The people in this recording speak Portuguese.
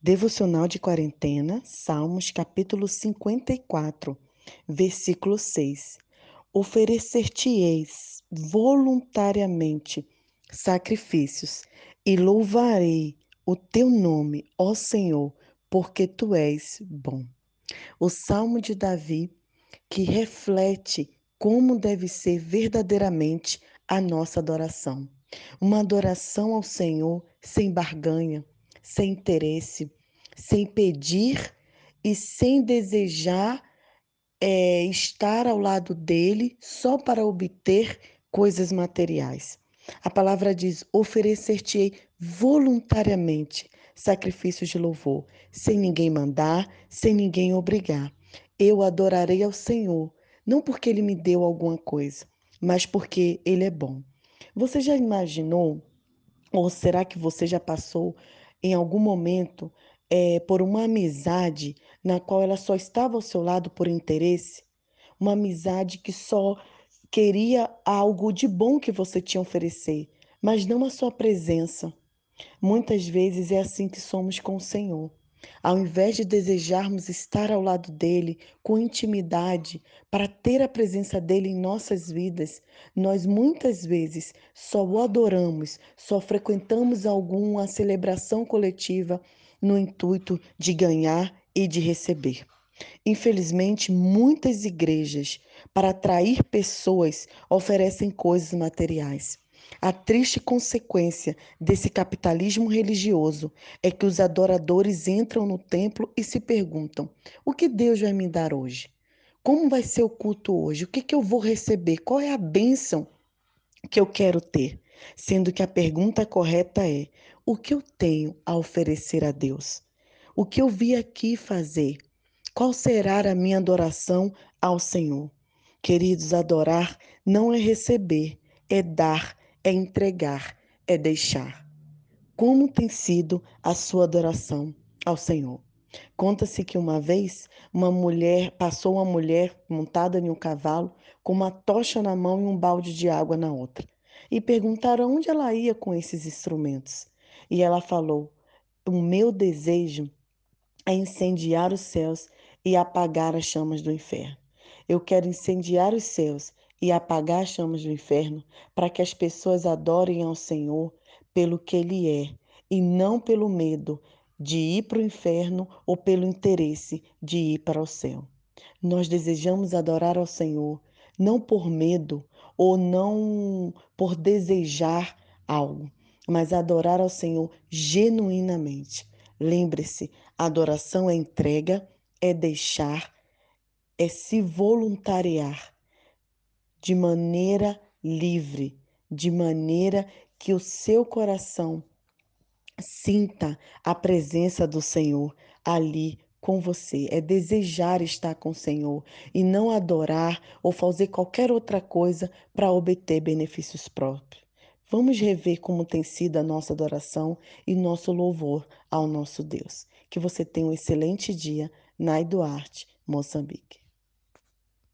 Devocional de Quarentena, Salmos, capítulo 54, versículo 6. Oferecer-te-eis voluntariamente sacrifícios e louvarei o teu nome, ó Senhor, porque tu és bom. O Salmo de Davi, que reflete como deve ser verdadeiramente a nossa adoração. Uma adoração ao Senhor sem barganha, sem interesse, sem pedir e sem desejar é, estar ao lado dele só para obter coisas materiais. A palavra diz: oferecer-te-ei voluntariamente sacrifícios de louvor, sem ninguém mandar, sem ninguém obrigar. Eu adorarei ao Senhor, não porque ele me deu alguma coisa, mas porque ele é bom. Você já imaginou, ou será que você já passou em algum momento é, por uma amizade na qual ela só estava ao seu lado por interesse? Uma amizade que só queria algo de bom que você tinha a oferecer, mas não a sua presença. Muitas vezes é assim que somos com o Senhor. Ao invés de desejarmos estar ao lado dele com intimidade, para ter a presença dele em nossas vidas, nós muitas vezes só o adoramos, só frequentamos alguma celebração coletiva no intuito de ganhar e de receber. Infelizmente, muitas igrejas, para atrair pessoas, oferecem coisas materiais. A triste consequência desse capitalismo religioso é que os adoradores entram no templo e se perguntam: o que Deus vai me dar hoje? Como vai ser o culto hoje? O que, que eu vou receber? Qual é a bênção que eu quero ter? Sendo que a pergunta correta é: o que eu tenho a oferecer a Deus? O que eu vi aqui fazer? Qual será a minha adoração ao Senhor? Queridos, adorar não é receber, é dar é entregar, é deixar. Como tem sido a sua adoração ao Senhor? Conta-se que uma vez uma mulher passou uma mulher montada em um cavalo com uma tocha na mão e um balde de água na outra. E perguntaram onde ela ia com esses instrumentos. E ela falou: O meu desejo é incendiar os céus e apagar as chamas do inferno. Eu quero incendiar os céus e apagar as chamas do inferno, para que as pessoas adorem ao Senhor pelo que Ele é e não pelo medo de ir para o inferno ou pelo interesse de ir para o céu. Nós desejamos adorar ao Senhor não por medo ou não por desejar algo, mas adorar ao Senhor genuinamente. Lembre-se, adoração é entrega, é deixar, é se voluntariar de maneira livre, de maneira que o seu coração sinta a presença do Senhor ali com você, é desejar estar com o Senhor e não adorar ou fazer qualquer outra coisa para obter benefícios próprios. Vamos rever como tem sido a nossa adoração e nosso louvor ao nosso Deus. Que você tenha um excelente dia. Nai Duarte, Moçambique.